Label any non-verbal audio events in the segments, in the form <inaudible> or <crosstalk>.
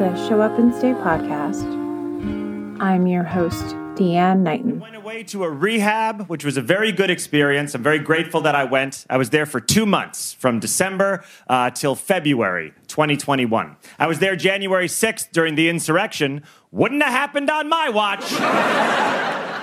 The Show Up and Stay podcast. I'm your host, DeAnn Knighton. Went away to a rehab, which was a very good experience. I'm very grateful that I went. I was there for two months, from December uh, till February 2021. I was there January 6th during the insurrection. Wouldn't have happened on my watch. <laughs>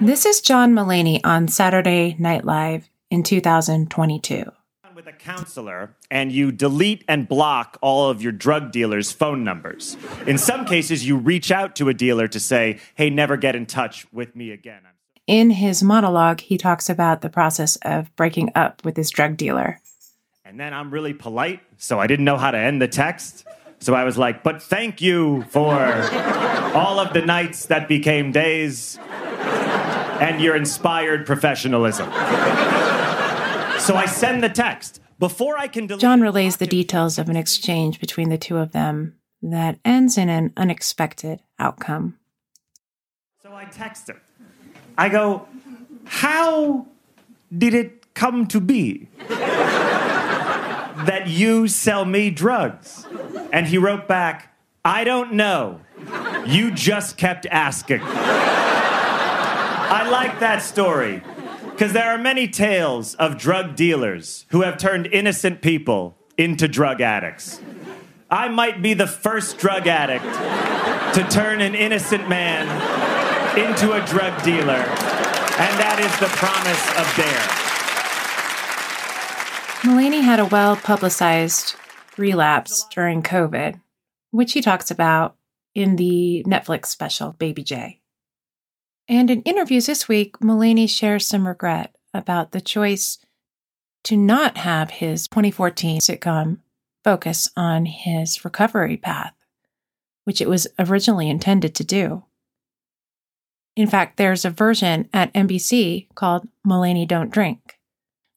This is John Mulaney on Saturday Night Live in 2022 with a counselor and you delete and block all of your drug dealers' phone numbers. In some cases, you reach out to a dealer to say, hey, never get in touch with me again. In his monologue, he talks about the process of breaking up with his drug dealer. And then I'm really polite, so I didn't know how to end the text. So I was like, but thank you for all of the nights that became days and your inspired professionalism. So I send the text. Before I can delete John relays the details of an exchange between the two of them that ends in an unexpected outcome. So I text him. I go, How did it come to be that you sell me drugs? And he wrote back, I don't know. You just kept asking. I like that story because there are many tales of drug dealers who have turned innocent people into drug addicts. I might be the first drug addict to turn an innocent man into a drug dealer, and that is the promise of Dare. Mulaney had a well publicized relapse during COVID, which he talks about in the Netflix special Baby J. And in interviews this week, Mulaney shares some regret about the choice to not have his 2014 sitcom focus on his recovery path, which it was originally intended to do. In fact, there's a version at NBC called Mulaney Don't Drink.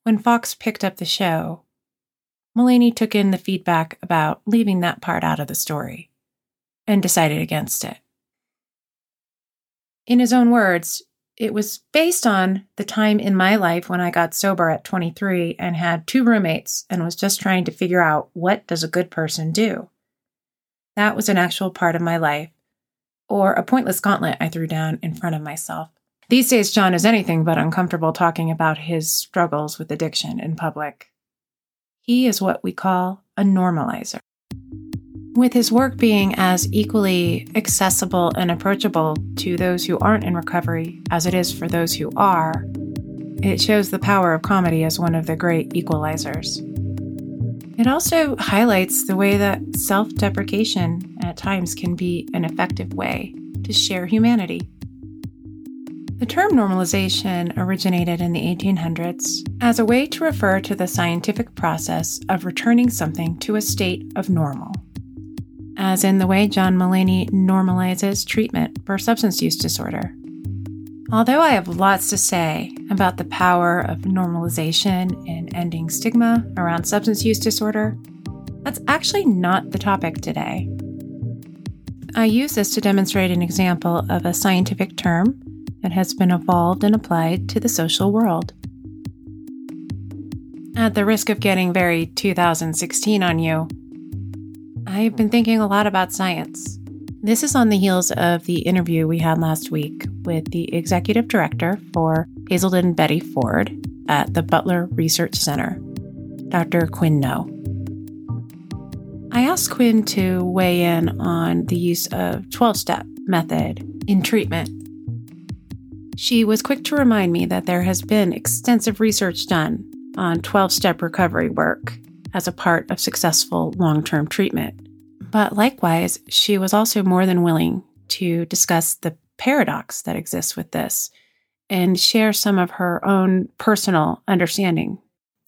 When Fox picked up the show, Mulaney took in the feedback about leaving that part out of the story and decided against it in his own words, it was based on the time in my life when I got sober at 23 and had two roommates and was just trying to figure out what does a good person do. That was an actual part of my life, or a pointless gauntlet I threw down in front of myself. These days, John is anything but uncomfortable talking about his struggles with addiction in public. He is what we call a normalizer. With his work being as equally accessible and approachable to those who aren't in recovery as it is for those who are, it shows the power of comedy as one of the great equalizers. It also highlights the way that self deprecation at times can be an effective way to share humanity. The term normalization originated in the 1800s as a way to refer to the scientific process of returning something to a state of normal as in the way John Mulaney normalizes treatment for substance use disorder. Although I have lots to say about the power of normalization in ending stigma around substance use disorder, that's actually not the topic today. I use this to demonstrate an example of a scientific term that has been evolved and applied to the social world. At the risk of getting very 2016 on you, I've been thinking a lot about science. This is on the heels of the interview we had last week with the executive director for Hazelden Betty Ford at the Butler Research Center, Dr. Quyen Ngo. I asked Quyen to weigh in on the use of 12 step method in treatment. She was quick to remind me that there has been extensive research done on 12 step recovery work as a part of successful long term treatment. But likewise, she was also more than willing to discuss the paradox that exists with this and share some of her own personal understanding.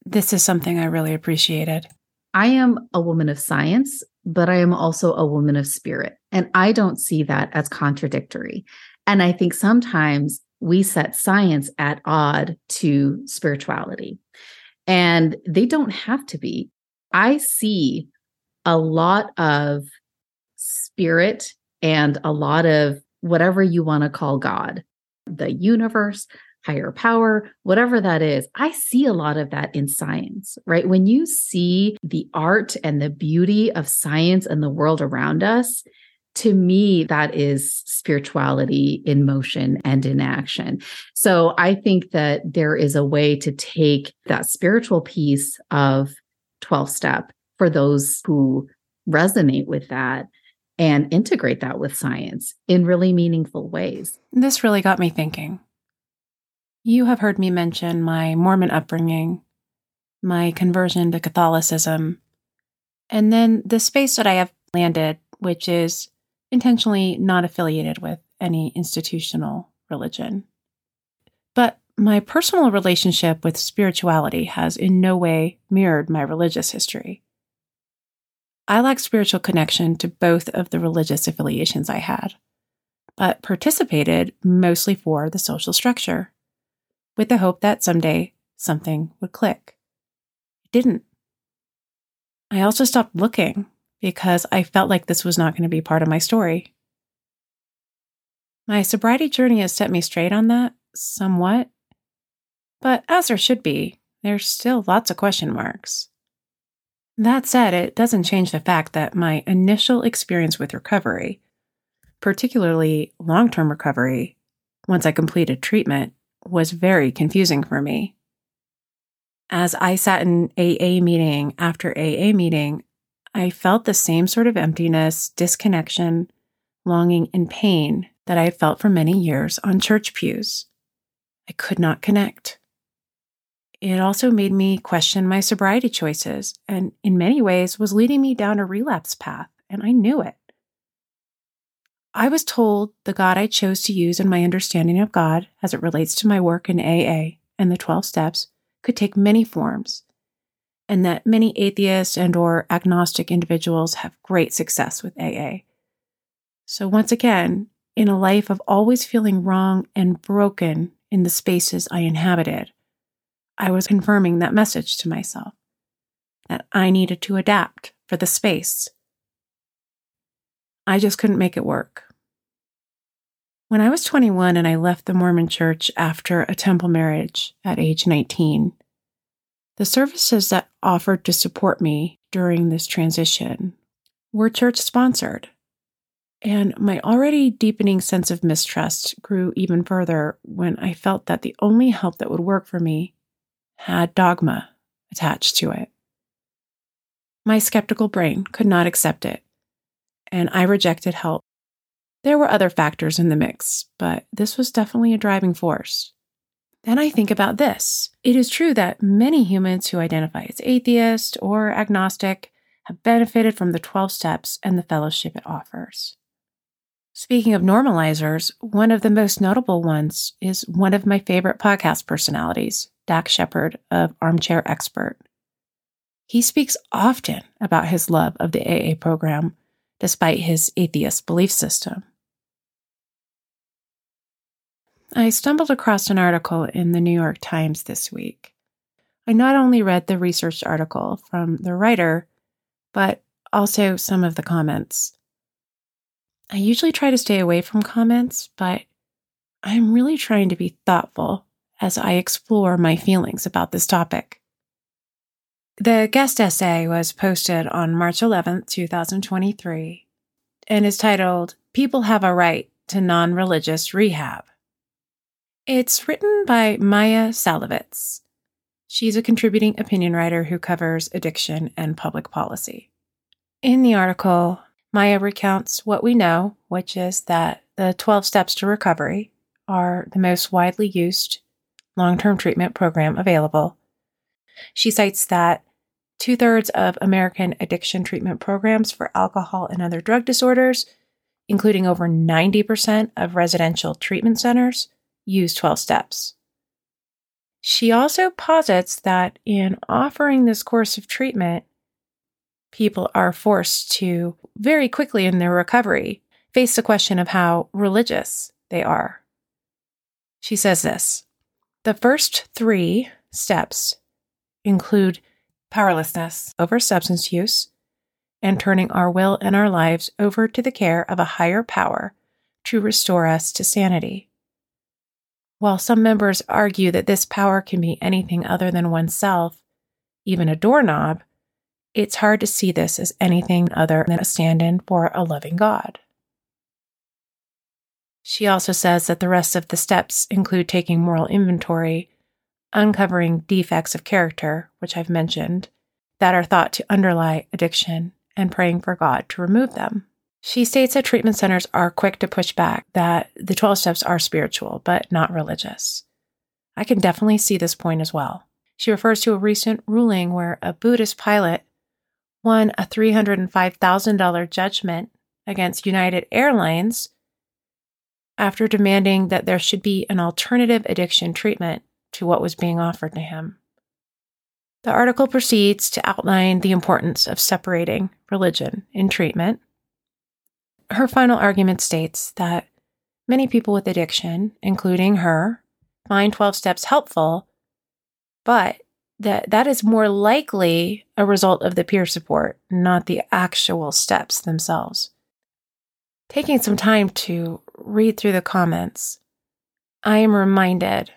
This is something I really appreciated. I am a woman of science, but I am also a woman of spirit. And I don't see that as contradictory. And I think sometimes we set science at odd to spirituality. And they don't have to be. I see a lot of spirit and a lot of whatever you want to call God, the universe, higher power, whatever that is. I see a lot of that in science, right? When you see the art and the beauty of science and the world around us, to me, that is spirituality in motion and in action. So I think that there is a way to take that spiritual piece of 12 step for those who resonate with that and integrate that with science in really meaningful ways. This really got me thinking. You have heard me mention my Mormon upbringing, my conversion to Catholicism, and then the space that I have landed, which is intentionally not affiliated with any institutional religion. But my personal relationship with spirituality has in no way mirrored my religious history. I lack spiritual connection to both of the religious affiliations I had, but participated mostly for the social structure, with the hope that someday something would click. It didn't. I also stopped looking because I felt like this was not going to be part of my story. My sobriety journey has set me straight on that, somewhat. But as there should be, there's still lots of question marks. That said, it doesn't change the fact that my initial experience with recovery, particularly long term recovery, once I completed treatment, was very confusing for me. As I sat in AA meeting after AA meeting, I felt the same sort of emptiness, disconnection, longing, and pain that I had felt for many years on church pews. I could not connect. It also made me question my sobriety choices and, in many ways, was leading me down a relapse path, and I knew it. I was told the God I chose to use in my understanding of God as it relates to my work in AA and the 12 steps could take many forms and that many atheist and or agnostic individuals have great success with AA. So once again, in a life of always feeling wrong and broken in the spaces I inhabited, I was confirming that message to myself that I needed to adapt for the space. I just couldn't make it work. When I was 21 and I left the Mormon church after a temple marriage at age 19, the services that offered to support me during this transition were church sponsored. And my already deepening sense of mistrust grew even further when I felt that the only help that would work for me had dogma attached to it. My skeptical brain could not accept it, and I rejected help. There were other factors in the mix, but this was definitely a driving force. Then I think about this. It is true that many humans who identify as atheist or agnostic have benefited from the 12 steps and the fellowship it offers. Speaking of normalizers, one of the most notable ones is one of my favorite podcast personalities, Dax Shepard of Armchair Expert. He speaks often about his love of the AA program, despite his atheist belief system. I stumbled across an article in the New York Times this week. I not only read the research article from the writer, but also some of the comments. I usually try to stay away from comments, but I'm really trying to be thoughtful as I explore my feelings about this topic. The guest essay was posted on March 11th, 2023, and is titled People Have a Right to Non Religious Rehab. It's written by Maia Szalavitz. She's a contributing opinion writer who covers addiction and public policy. In the article, Maia recounts what we know, which is that the 12 steps to recovery are the most widely used long term treatment program available. She cites that two thirds of American addiction treatment programs for alcohol and other drug disorders, including over 90% of residential treatment centers, use 12 steps. She also posits that in offering this course of treatment, people are forced to very quickly in their recovery face the question of how religious they are. She says this The first three steps include powerlessness over substance use and turning our will and our lives over to the care of a higher power to restore us to sanity. While some members argue that this power can be anything other than oneself, even a doorknob, it's hard to see this as anything other than a stand in for a loving God. She also says that the rest of the steps include taking moral inventory, uncovering defects of character, which I've mentioned, that are thought to underlie addiction, and praying for God to remove them. She states that treatment centers are quick to push back that the 12 steps are spiritual, but not religious. I can definitely see this point as well. She refers to a recent ruling where a Buddhist pilot won a $305,000 judgment against United Airlines after demanding that there should be an alternative addiction treatment to what was being offered to him. The article proceeds to outline the importance of separating religion in treatment. Her final argument states that many people with addiction, including her, find 12 steps helpful, but that that is more likely a result of the peer support, not the actual steps themselves. Taking some time to read through the comments, I am reminded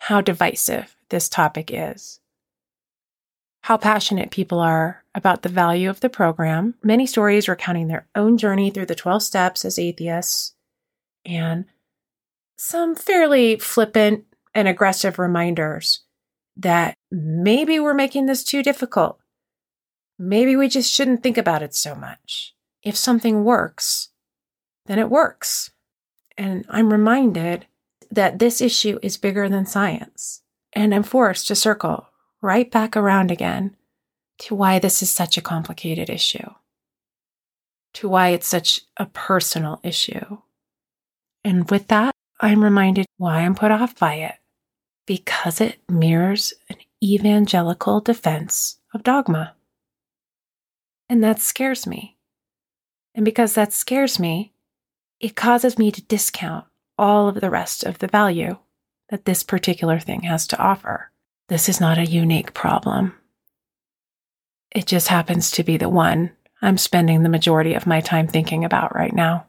how divisive this topic is. How passionate people are about the value of the program. Many stories recounting their own journey through the 12 steps as atheists, and some fairly flippant and aggressive reminders that maybe we're making this too difficult. Maybe we just shouldn't think about it so much. If something works, then it works. And I'm reminded that this issue is bigger than science. And I'm forced to circle right back around again to why this is such a complicated issue, to why it's such a personal issue. And with that, I'm reminded why I'm put off by it because it mirrors an evangelical defense of dogma. And that scares me. And because that scares me, it causes me to discount all of the rest of the value that this particular thing has to offer. This is not a unique problem. It just happens to be the one I'm spending the majority of my time thinking about right now.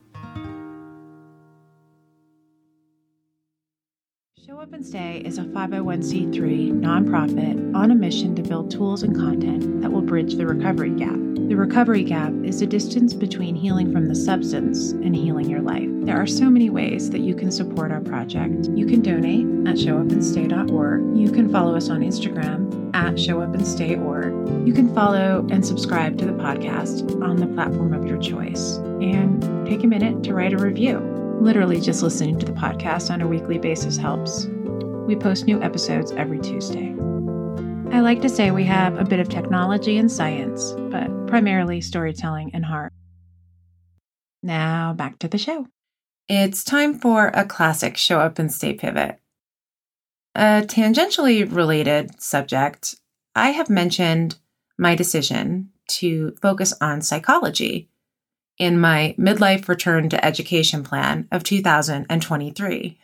And Stay is a 501c3 nonprofit on a mission to build tools and content that will bridge the recovery gap. The recovery gap is the distance between healing from the substance and healing your life. There are so many ways that you can support our project. You can donate at showupandstay.org. You can follow us on Instagram at showupandstay.org. You can follow and subscribe to the podcast on the platform of your choice. And take a minute to write a review. Literally, just listening to the podcast on a weekly basis helps. We post new episodes every Tuesday. I like to say we have a bit of technology and science, but primarily storytelling and heart. Now, back to the show. It's time for a classic show up and stay pivot. A tangentially related subject, I have mentioned my decision to focus on psychology in my midlife return to education plan of 2023.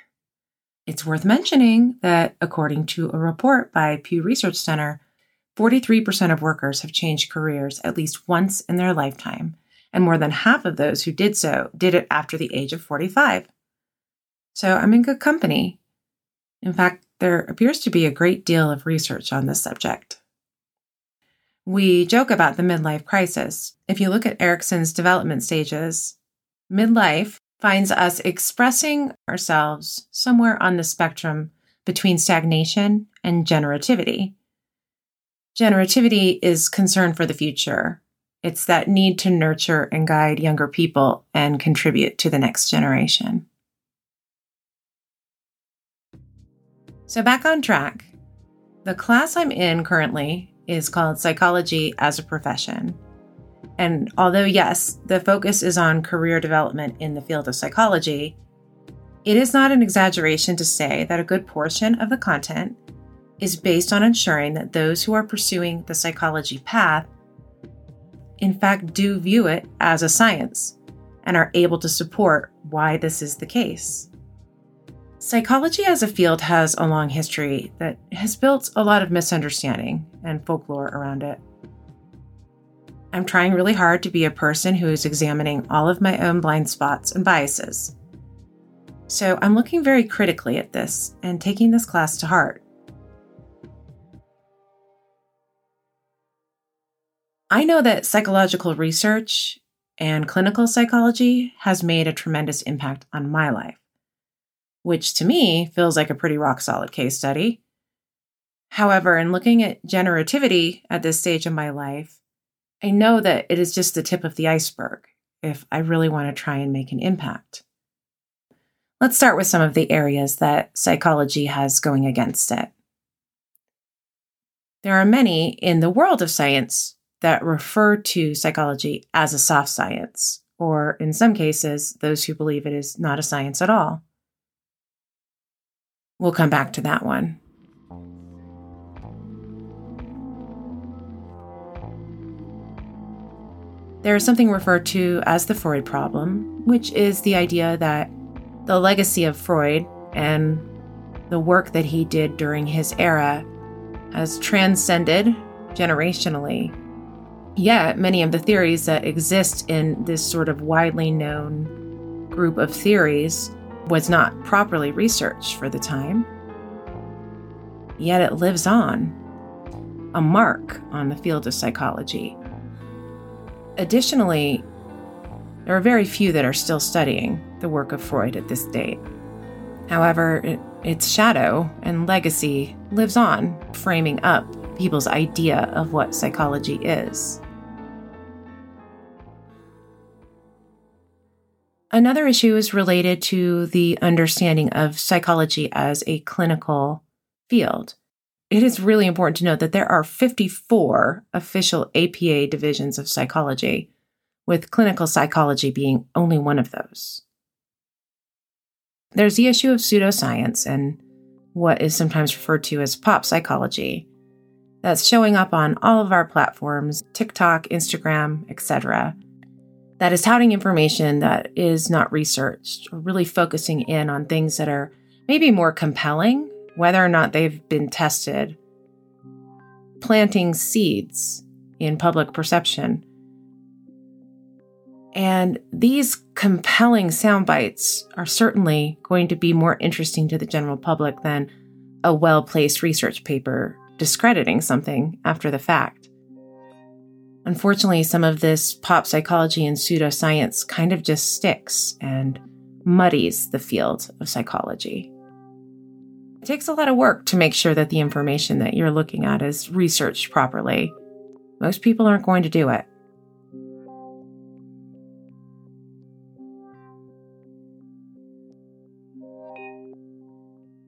It's worth mentioning that, according to a report by Pew Research Center, 43% of workers have changed careers at least once in their lifetime, and more than half of those who did so did it after the age of 45. So I'm in good company. In fact, there appears to be a great deal of research on this subject. We joke about the midlife crisis. If you look at Erikson's development stages, midlife finds us expressing ourselves somewhere on the spectrum between stagnation and generativity. Generativity is concern for the future. It's that need to nurture and guide younger people and contribute to the next generation. So, back on track. The class I'm in currently is called Psychology as a Profession. And although, yes, the focus is on career development in the field of psychology, it is not an exaggeration to say that a good portion of the content is based on ensuring that those who are pursuing the psychology path, in fact, do view it as a science and are able to support why this is the case. Psychology as a field has a long history that has built a lot of misunderstanding and folklore around it. I'm trying really hard to be a person who is examining all of my own blind spots and biases. So I'm looking very critically at this and taking this class to heart. I know that psychological research and clinical psychology has made a tremendous impact on my life, which to me feels like a pretty rock solid case study. However, in looking at generativity at this stage of my life, I know that it is just the tip of the iceberg if I really want to try and make an impact. Let's start with some of the areas that psychology has going against it. There are many in the world of science that refer to psychology as a soft science, or in some cases, those who believe it is not a science at all. We'll come back to that one. There is something referred to as the Freud problem, which is the idea that the legacy of Freud and the work that he did during his era has transcended generationally. Yet, many of the theories that exist in this sort of widely known group of theories was not properly researched for the time. Yet it lives on, a mark on the field of psychology. Additionally, there are very few that are still studying the work of Freud at this date. However, it, its shadow and legacy lives on, framing up people's idea of what psychology is. Another issue is related to the understanding of psychology as a clinical field it is really important to note that there are 54 official APA divisions of psychology, with clinical psychology being only one of those. There's the issue of pseudoscience and what is sometimes referred to as pop psychology. That's showing up on all of our platforms TikTok, Instagram, etc. That is touting information that is not researched or really focusing in on things that are maybe more compelling whether or not they've been tested, planting seeds in public perception. And these compelling sound bites are certainly going to be more interesting to the general public than a well placed research paper discrediting something after the fact. Unfortunately, some of this pop psychology and pseudoscience kind of just sticks and muddies the field of psychology. It takes a lot of work to make sure that the information that you're looking at is researched properly. Most people aren't going to do it.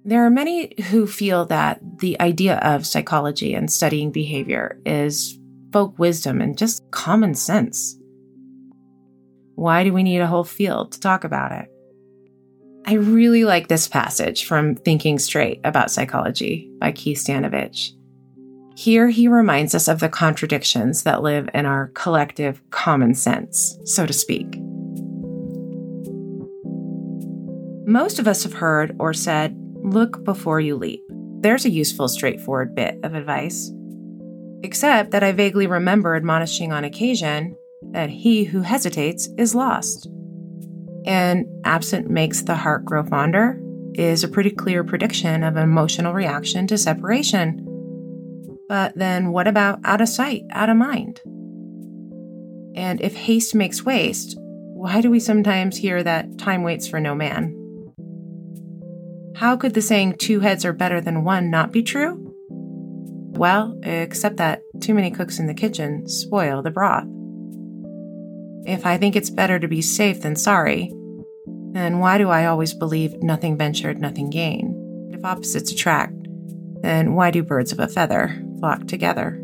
There are many who feel that the idea of psychology and studying behavior is folk wisdom and just common sense. Why do we need a whole field to talk about it? I really like this passage from Thinking Straight About Psychology by Keith Stanovich. Here he reminds us of the contradictions that live in our collective common sense, so to speak. Most of us have heard or said, look before you leap. There's a useful, straightforward bit of advice. Except that I vaguely remember admonishing on occasion that he who hesitates is lost and absent makes the heart grow fonder is a pretty clear prediction of an emotional reaction to separation. But then what about out of sight, out of mind? And if haste makes waste, why do we sometimes hear that time waits for no man? How could the saying two heads are better than one not be true? Well, except that too many cooks in the kitchen spoil the broth. If I think it's better to be safe than sorry, then why do I always believe nothing ventured, nothing gained? If opposites attract, then why do birds of a feather flock together?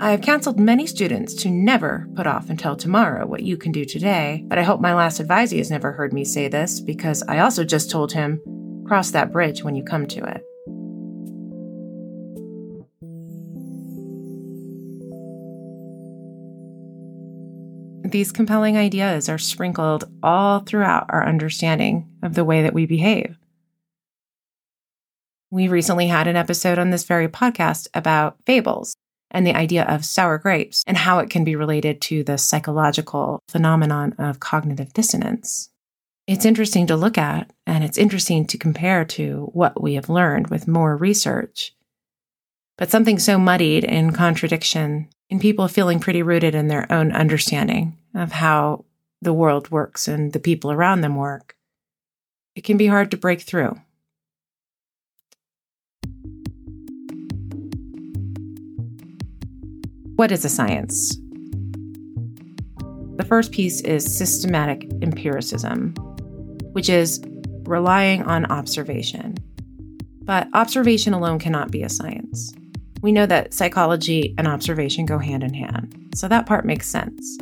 I have counseled many students to never put off until tomorrow what you can do today, but I hope my last advisee has never heard me say this because I also just told him cross that bridge when you come to it. These compelling ideas are sprinkled all throughout our understanding of the way that we behave. We recently had an episode on this very podcast about fables and the idea of sour grapes and how it can be related to the psychological phenomenon of cognitive dissonance. it's interesting to look at and it's interesting to compare to what we have learned with more research. But something so muddied in contradiction, in people feeling pretty rooted in their own understanding of how the world works and the people around them work, it can be hard to break through. What is a science? The first piece is systematic empiricism, which is relying on observation. But observation alone cannot be a science. We know that psychology and observation go hand in hand, so that part makes sense.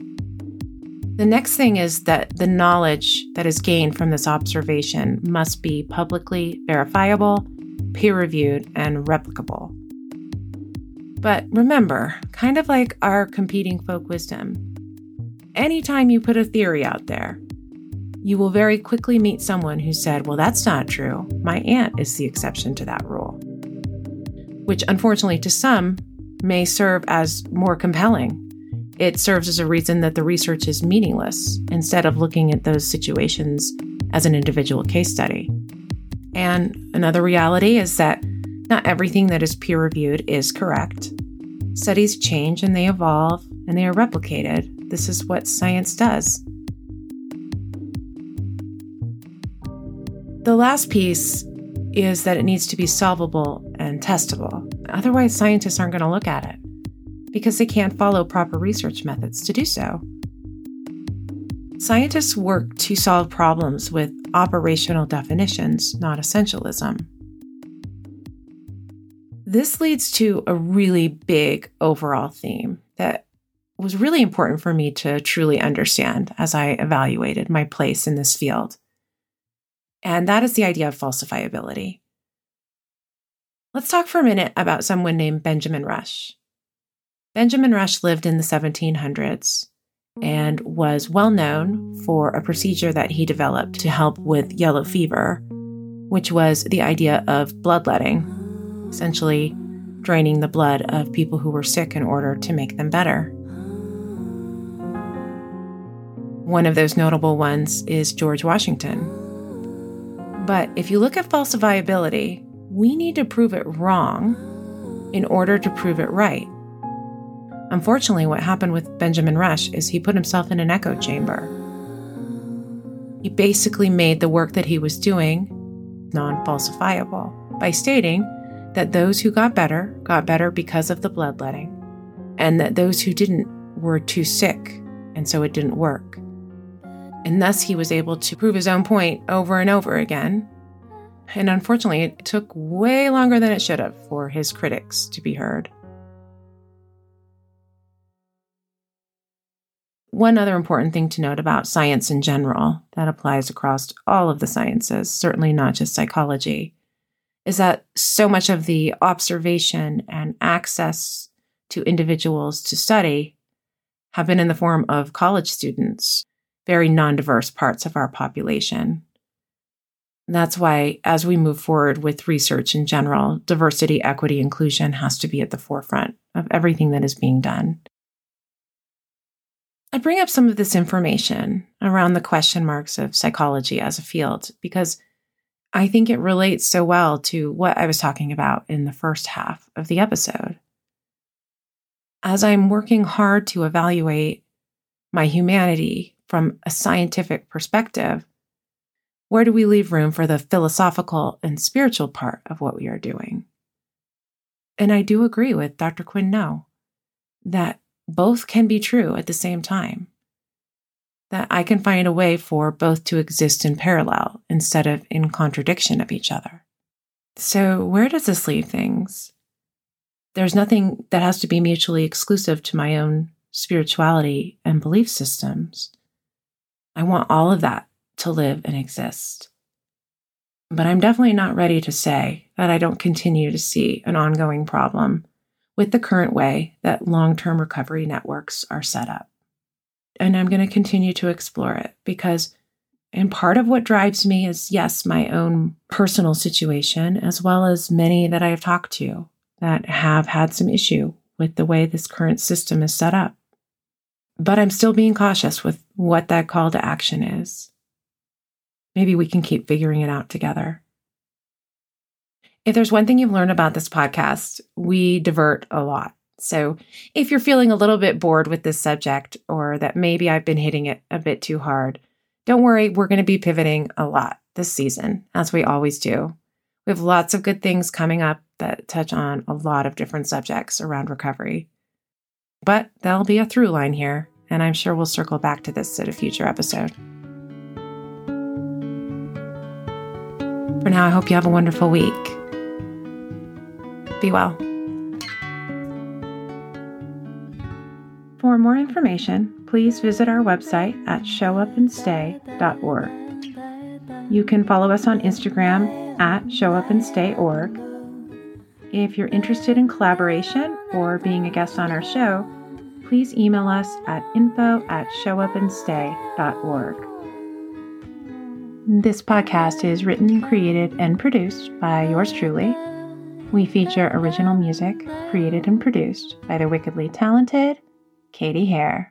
The next thing is that the knowledge that is gained from this observation must be publicly verifiable, peer reviewed, and replicable. But remember, kind of like our competing folk wisdom, anytime you put a theory out there, you will very quickly meet someone who said, Well, that's not true. My aunt is the exception to that rule. Which, unfortunately, to some may serve as more compelling. It serves as a reason that the research is meaningless instead of looking at those situations as an individual case study. And another reality is that not everything that is peer reviewed is correct. Studies change and they evolve and they are replicated. This is what science does. The last piece is that it needs to be solvable and testable. Otherwise, scientists aren't going to look at it because they can't follow proper research methods to do so. Scientists work to solve problems with operational definitions, not essentialism. This leads to a really big overall theme that was really important for me to truly understand as I evaluated my place in this field. And that is the idea of falsifiability. Let's talk for a minute about someone named Benjamin Rush. Benjamin Rush lived in the 1700s and was well known for a procedure that he developed to help with yellow fever, which was the idea of bloodletting essentially draining the blood of people who were sick in order to make them better. One of those notable ones is George Washington. But if you look at falsifiability, we need to prove it wrong in order to prove it right. Unfortunately, what happened with Benjamin Rush is he put himself in an echo chamber. He basically made the work that he was doing non falsifiable by stating that those who got better got better because of the bloodletting, and that those who didn't were too sick, and so it didn't work. And thus he was able to prove his own point over and over again. And unfortunately, it took way longer than it should have for his critics to be heard. One other important thing to note about science in general that applies across all of the sciences, certainly not just psychology, is that so much of the observation and access to individuals to study have been in the form of college students, very non diverse parts of our population. That's why, as we move forward with research in general, diversity, equity, inclusion has to be at the forefront of everything that is being done. I bring up some of this information around the question marks of psychology as a field because I think it relates so well to what I was talking about in the first half of the episode. As I'm working hard to evaluate my humanity from a scientific perspective, where do we leave room for the philosophical and spiritual part of what we are doing? And I do agree with Dr. Quyen Ngo that both can be true at the same time that I can find a way for both to exist in parallel instead of in contradiction of each other. So, where does this leave things? There's nothing that has to be mutually exclusive to my own spirituality and belief systems. I want all of that to live and exist. But I'm definitely not ready to say that I don't continue to see an ongoing problem with the current way that long term recovery networks are set up and I'm going to continue to explore it because and part of what drives me is yes, my own personal situation as well as many that I have talked to that have had some issue with the way this current system is set up. But I'm still being cautious with what that call to action is. Maybe we can keep figuring it out together. If there's one thing you've learned about this podcast, we divert a lot. So if you're feeling a little bit bored with this subject or that maybe I've been hitting it a bit too hard, don't worry, we're going to be pivoting a lot this season, as we always do. We have lots of good things coming up that touch on a lot of different subjects around recovery. But there'll be a through line here, and I'm sure we'll circle back to this at a future episode. For now, I hope you have a wonderful week. Be well. For more information, please visit our website at showupandstay.org. You can follow us on Instagram at showupandstay.org. If you're interested in collaboration or being a guest on our show, please email us at info at showupandstay.org. This podcast is written, created, and produced by yours truly. We feature original music created and produced by the wickedly talented Katie Hare.